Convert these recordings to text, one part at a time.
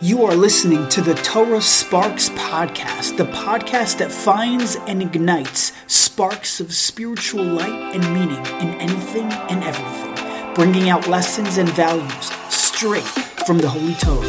You are listening to the Torah Sparks podcast, the podcast that finds and ignites sparks of spiritual light and meaning in anything and everything, bringing out lessons and values straight from the Holy Torah.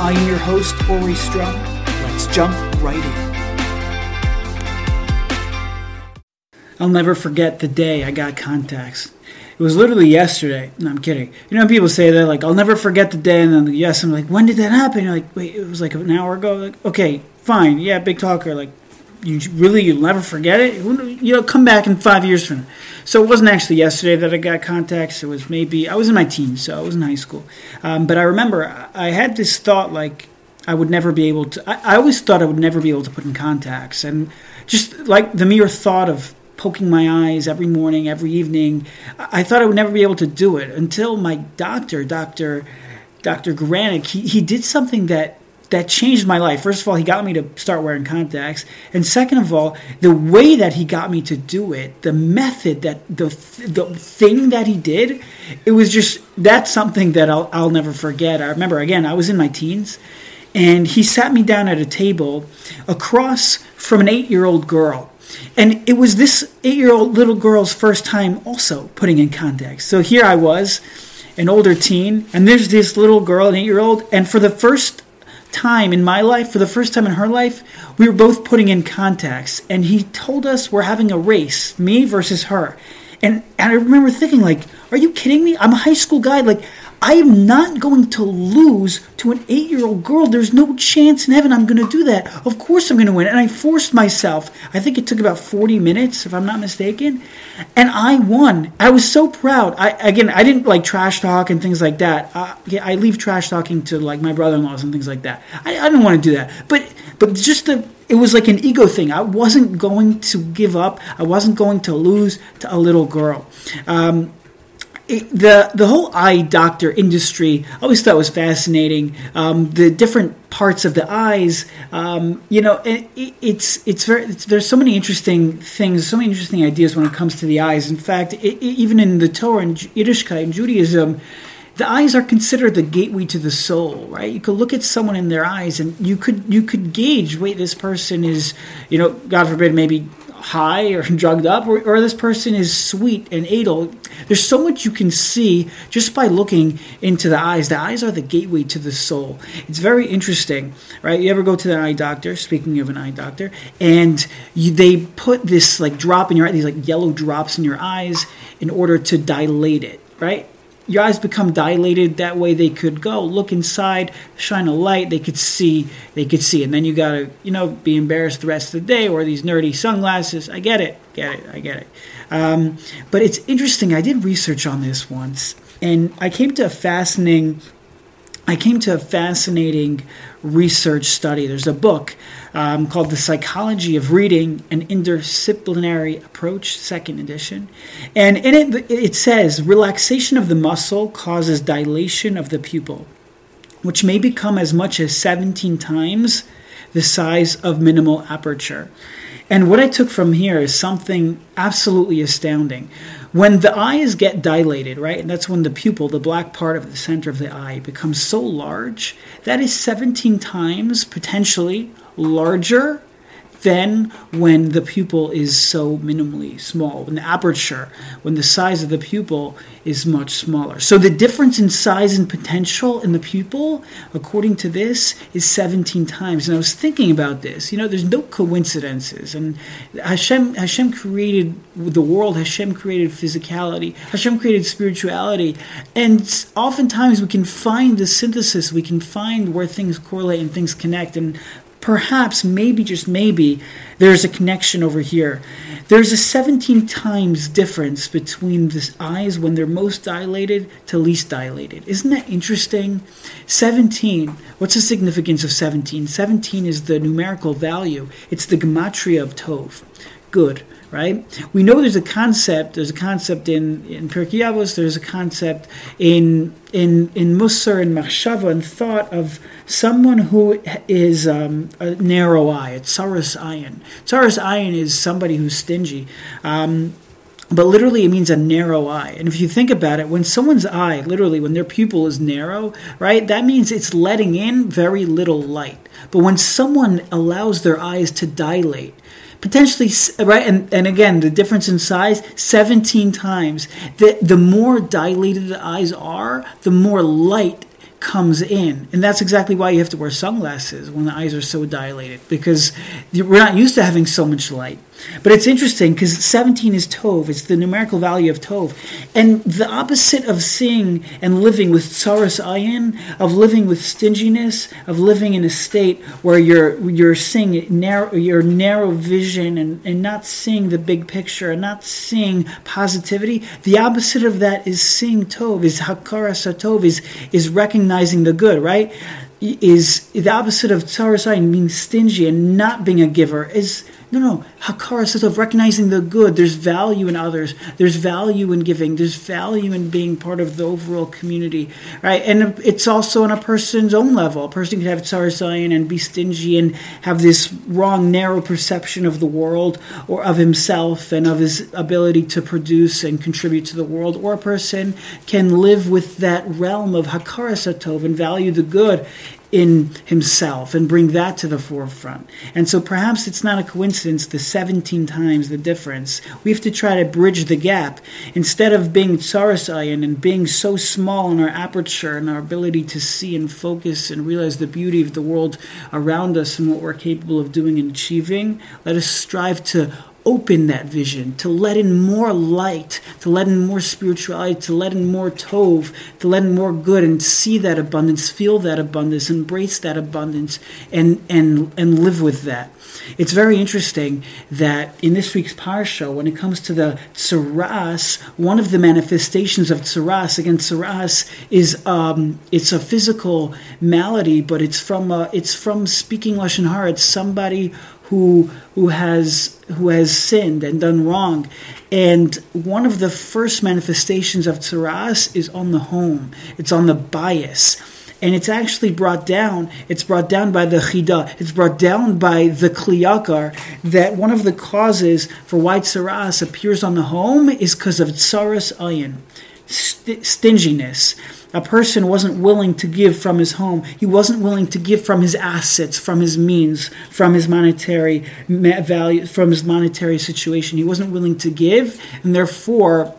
I am your host, Ori Strum. Let's jump right in. I'll never forget the day I got contacts. It was literally yesterday. No, I'm kidding. You know, people say that, like, I'll never forget the day, and then, yes, I'm like, when did that happen? You're like, wait, it was like an hour ago. Like, okay, fine. Yeah, big talker. Like, you really, you'll never forget it? You know, come back in five years from now. So it wasn't actually yesterday that I got contacts. It was maybe, I was in my teens, so I was in high school. Um, but I remember I had this thought, like, I would never be able to, I, I always thought I would never be able to put in contacts. And just like the mere thought of poking my eyes every morning, every evening. I thought I would never be able to do it until my doctor, Doctor Doctor Granick, he, he did something that that changed my life. First of all, he got me to start wearing contacts, and second of all, the way that he got me to do it, the method that the the thing that he did, it was just that's something that I'll I'll never forget. I remember again, I was in my teens, and he sat me down at a table across from an eight year old girl and it was this eight year old little girl's first time also putting in contacts. So here I was, an older teen, and there's this little girl, an eight year old, and for the first time in my life, for the first time in her life, we were both putting in contacts. And he told us we're having a race, me versus her. And, and I remember thinking, like, are you kidding me? I'm a high school guy. Like, I am not going to lose to an eight year old girl. There's no chance in heaven I'm going to do that. Of course I'm going to win. And I forced myself. I think it took about 40 minutes, if I'm not mistaken. And I won. I was so proud. I Again, I didn't like trash talk and things like that. Uh, yeah, I leave trash talking to like my brother in laws and things like that. I, I didn't want to do that. But, but just the it was like an ego thing. I wasn't going to give up. I wasn't going to lose to a little girl. Um, the the whole eye doctor industry I always thought was fascinating. Um, the different parts of the eyes, um, you know, it, it's it's very it's, there's so many interesting things, so many interesting ideas when it comes to the eyes. In fact, it, even in the Torah and Yiddishkeit and Judaism. The eyes are considered the gateway to the soul, right? You could look at someone in their eyes, and you could you could gauge. Wait, this person is, you know, God forbid, maybe high or drugged up, or, or, this person is sweet and adel. There's so much you can see just by looking into the eyes. The eyes are the gateway to the soul. It's very interesting, right? You ever go to the eye doctor, speaking of an eye doctor, and you, they put this like drop in your eye, these like yellow drops in your eyes in order to dilate it, right? Your eyes become dilated that way they could go look inside shine a light they could see they could see. And then you gotta you know be embarrassed the rest of the day or these nerdy sunglasses. I get it get it i get it. Um, but it's interesting i did research on this once and i came to a fascinating I came to a fascinating research study. There's a book um, called The Psychology of Reading An Interdisciplinary Approach, second edition. And in it, it says relaxation of the muscle causes dilation of the pupil, which may become as much as 17 times the size of minimal aperture. And what I took from here is something absolutely astounding. When the eyes get dilated, right, and that's when the pupil, the black part of the center of the eye, becomes so large, that is 17 times potentially larger than when the pupil is so minimally small, when the aperture, when the size of the pupil is much smaller. So the difference in size and potential in the pupil, according to this, is 17 times. And I was thinking about this. You know, there's no coincidences. And Hashem, Hashem created the world, Hashem created physicality, Hashem created spirituality. And oftentimes we can find the synthesis, we can find where things correlate and things connect. And perhaps, maybe, just maybe, there's a connection over here. There's a 17 times difference between the eyes when they're most dilated to least dilated. Isn't that interesting? 17, what's the significance of 17? 17 is the numerical value, it's the gematria of Tov. Good right? We know there's a concept. There's a concept in in Pirkei Avos. There's a concept in in in Musar and Machshava and thought of someone who is um, a narrow eye. It's Tsaras Ayin. Tsaras Ayin is somebody who's stingy. Um, but literally it means a narrow eye. And if you think about it, when someone's eye, literally when their pupil is narrow, right, that means it's letting in very little light. But when someone allows their eyes to dilate, potentially right and, and again the difference in size 17 times the, the more dilated the eyes are the more light comes in. And that's exactly why you have to wear sunglasses when the eyes are so dilated, because we're not used to having so much light. But it's interesting because 17 is Tov, it's the numerical value of Tov. And the opposite of seeing and living with Tsaras Ayin, of living with stinginess, of living in a state where you're you're seeing narrow your narrow vision and, and not seeing the big picture and not seeing positivity, the opposite of that is seeing Tov, is Hakaras Hatov, is is recognizing the good, right? Is the opposite of Tsaras Ayin, being stingy and not being a giver, is no, no. Hakaras Hatov recognizing the good. There's value in others. There's value in giving. There's value in being part of the overall community, right? And it's also on a person's own level. A person can have tsaras ayin and be stingy and have this wrong, narrow perception of the world or of himself and of his ability to produce and contribute to the world. Or a person can live with that realm of hakaras hatov and value the good in himself and bring that to the forefront. And so perhaps it's not a coincidence the 17 times the difference. We have to try to bridge the gap. Instead of being tsaras ayin and being so small in our aperture and our ability to see and focus and realize the beauty of the world around us and what we're capable of doing and achieving, let us strive to open that vision, to let in more light, to let in more spirituality, to let in more tov, to let in more good and see that abundance, feel that abundance, embrace that abundance, and and and live with that. It's very interesting that in this week's parsha, when it comes to the tsaras, one of the manifestations of tsaras, again, tsaras is um, it's a physical malady, but it's from uh, it's from speaking lashon hara. It's somebody who who has who has sinned and done wrong. And one of the first manifestations of tsaras is on the home. It's on the bayis. And it's actually brought down, it's brought down by the chida, it's brought down by the Kli Yakar, that one of the causes for why tsaras appears on the home is because of tsaras ayin, st- stinginess a person wasn't willing to give from his home. He wasn't willing to give from his assets, from his means, from his monetary value, from his monetary situation. He wasn't willing to give, and therefore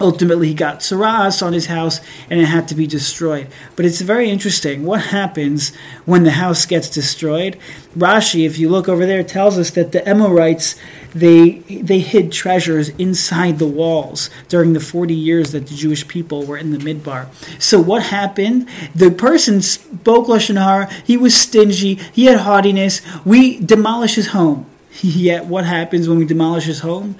ultimately he got tsaras on his house and it had to be destroyed. But it's very interesting what happens when the house gets destroyed. Rashi, if you look over there, tells us that the Amorites they they hid treasures inside the walls during the 40 years that the Jewish people were in the Midbar. So what happened? The person spoke lashon hara. He was stingy. He had haughtiness. We demolish his home. Yet what happens when we demolish his home?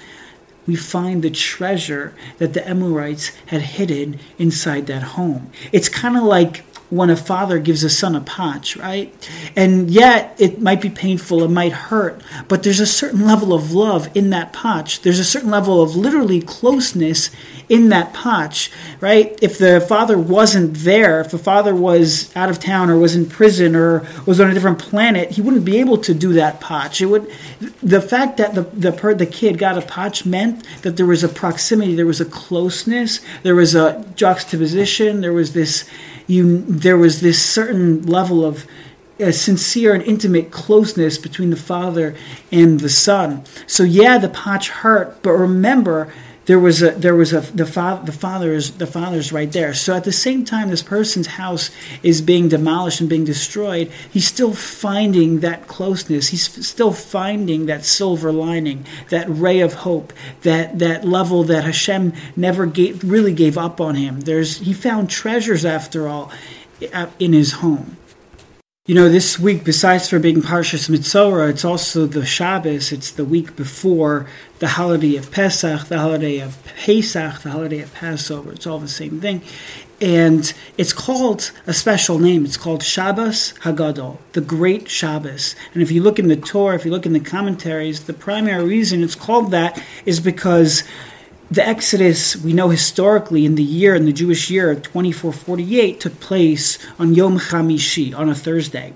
we find the treasure that the Amorites had hidden inside that home. It's kind of like when a father gives a son a potch, right? And yet it might be painful, it might hurt, but there's a certain level of love in that potch. There's a certain level of literally closeness in that potch, right? If the father wasn't there, if the father was out of town or was in prison or was on a different planet, he wouldn't be able to do that potch. It would the fact that the the per, the kid got a potch meant that there was a proximity, there was a closeness, there was a juxtaposition, there was this you there was this certain level of a sincere and intimate closeness between the father and the son. So yeah, the potch hurt, but remember there was a there was a the father the father is the father's right there. So at the same time this person's house is being demolished and being destroyed, he's still finding that closeness. He's still finding that silver lining, that ray of hope, that that level that Hashem never gave, really gave up on him. There's he found treasures after all uh, in his home. You know, this week, besides for being Parshas Metzora, it's also the Shabbos. It's the week before the holiday of Pesach, the holiday of Pesach, the holiday of Passover. It's all the same thing. And it's called a special name. It's called Shabbos Hagadol, the Great Shabbos. And if you look in the Torah, if you look in the commentaries, the primary reason it's called that is because the Exodus, we know historically, in the year, in the Jewish year 2448, took place on Yom Chamishi, on a Thursday.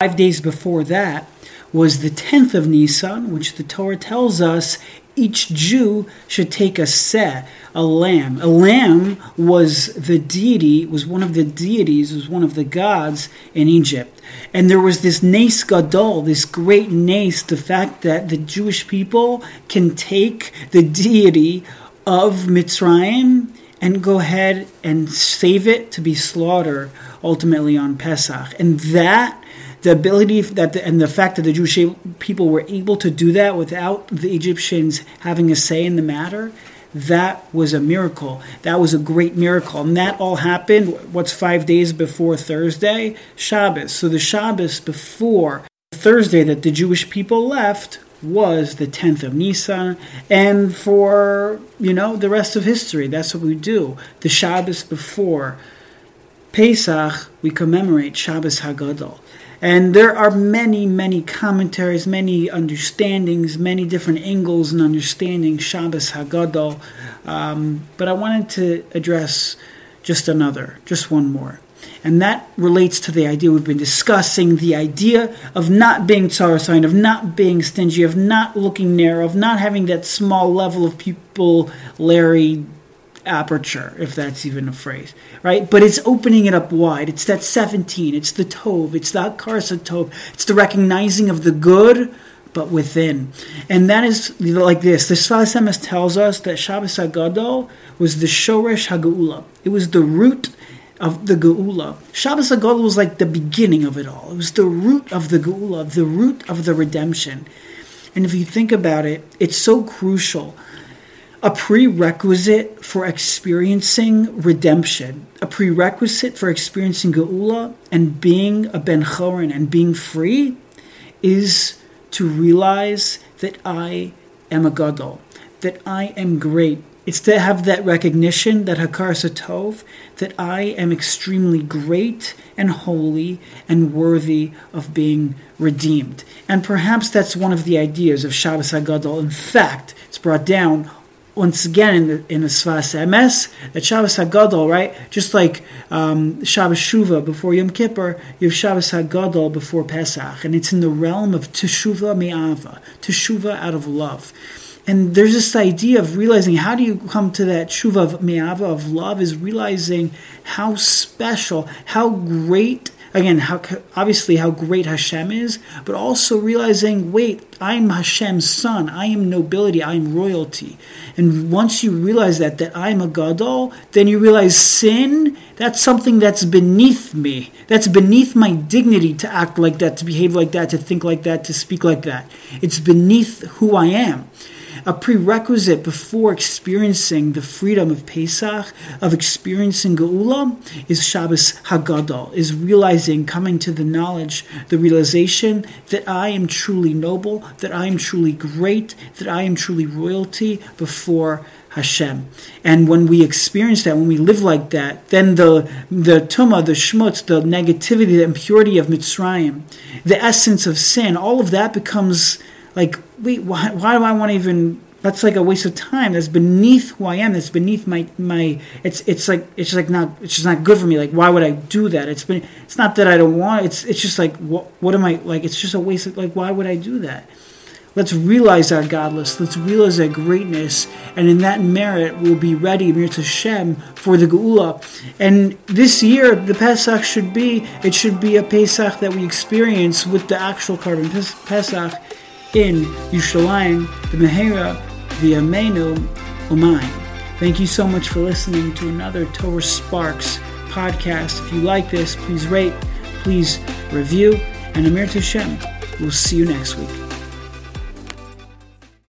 Five days before that was the 10th of Nisan, which the Torah tells us each Jew should take a seh, a lamb. A lamb was the deity, was one of the deities, was one of the gods in Egypt. And there was this nes gadol, this great nes, the fact that the Jewish people can take the deity of Mitzrayim and go ahead and save it to be slaughtered ultimately on Pesach. And that the ability that the, and the fact that the Jewish people were able to do that without the Egyptians having a say in the matter, that was a miracle. That was a great miracle. And that all happened, what's five days before Thursday? Shabbos. So the Shabbos before Thursday that the Jewish people left was the 10th of Nisan. And for, you know, the rest of history, that's what we do. The Shabbos before Pesach, we commemorate Shabbos Hagadol. And there are many, many commentaries, many understandings, many different angles and understanding Shabbos Hagadol. Um, but I wanted to address just another, just one more. And that relates to the idea we've been discussing the idea of not being sign, of not being stingy, of not looking narrow, of not having that small level of people, Larry aperture, if that's even a phrase, right? But it's opening it up wide. It's that 17. It's the Tov. It's that Karsa Tov. It's the recognizing of the good, but within. And that is like this. The Sfas Emes tells us that Shabbos HaGadol was the Shoresh HaGeula. It was the root of the Geula. Shabbos HaGadol was like the beginning of it all. It was the root of the Geula, the root of the redemption. And if you think about it, it's so crucial a prerequisite for experiencing redemption, a prerequisite for experiencing Geula and being a Ben Chorin and being free is to realize that I am a Gadol, that I am great. It's to have that recognition, that Hakaras Hatov, that I am extremely great and holy and worthy of being redeemed. And perhaps that's one of the ideas of Shabbos HaGadol. In fact, it's brought down once again in the in the Sfas Emes that Shabbos Hagadol, right? Just like um, Shabbos Shuva before Yom Kippur, you have Shabbos Hagadol before Pesach, and it's in the realm of Teshuva Me'ava, Teshuva out of love. And there's this idea of realizing how do you come to that shuva of me'ava of love is realizing how special, how great again, how obviously how great Hashem is, but also realizing, wait, I'm Hashem's son. I am nobility. I am royalty. And once you realize that, that I'm a gadol, then you realize sin. That's something that's beneath me. That's beneath my dignity to act like that, to behave like that, to think like that, to speak like that. It's beneath who I am a prerequisite before experiencing the freedom of Pesach, of experiencing Geula, is Shabbos Hagadol, is realizing, coming to the knowledge, the realization that I am truly noble, that I am truly great, that I am truly royalty before Hashem. And when we experience that, when we live like that, then the the tuma, the shmutz, the negativity, the impurity of Mitzrayim, the essence of sin, all of that becomes like, wait, why, why do I want to even? That's like a waste of time. That's beneath who I am. That's beneath my my. It's it's like it's like not. It's just not good for me. Like, why would I do that? It's been. It's not that I don't want. It's it's just like what what am I like? It's just a waste of like. Why would I do that? Let's realize our gadlus. Let's realize our greatness, and in that merit, we'll be ready, Mir Hashem, for the Geula. And this year, the Pesach should be. It should be a Pesach that we experience with the actual korban Pesach in Yerushalayim, the Mehera, the Amenu, Umayim. Thank you so much for listening to another Torah Sparks podcast. If you like this, please rate, please review, and Amir Tashem. We'll see you next week.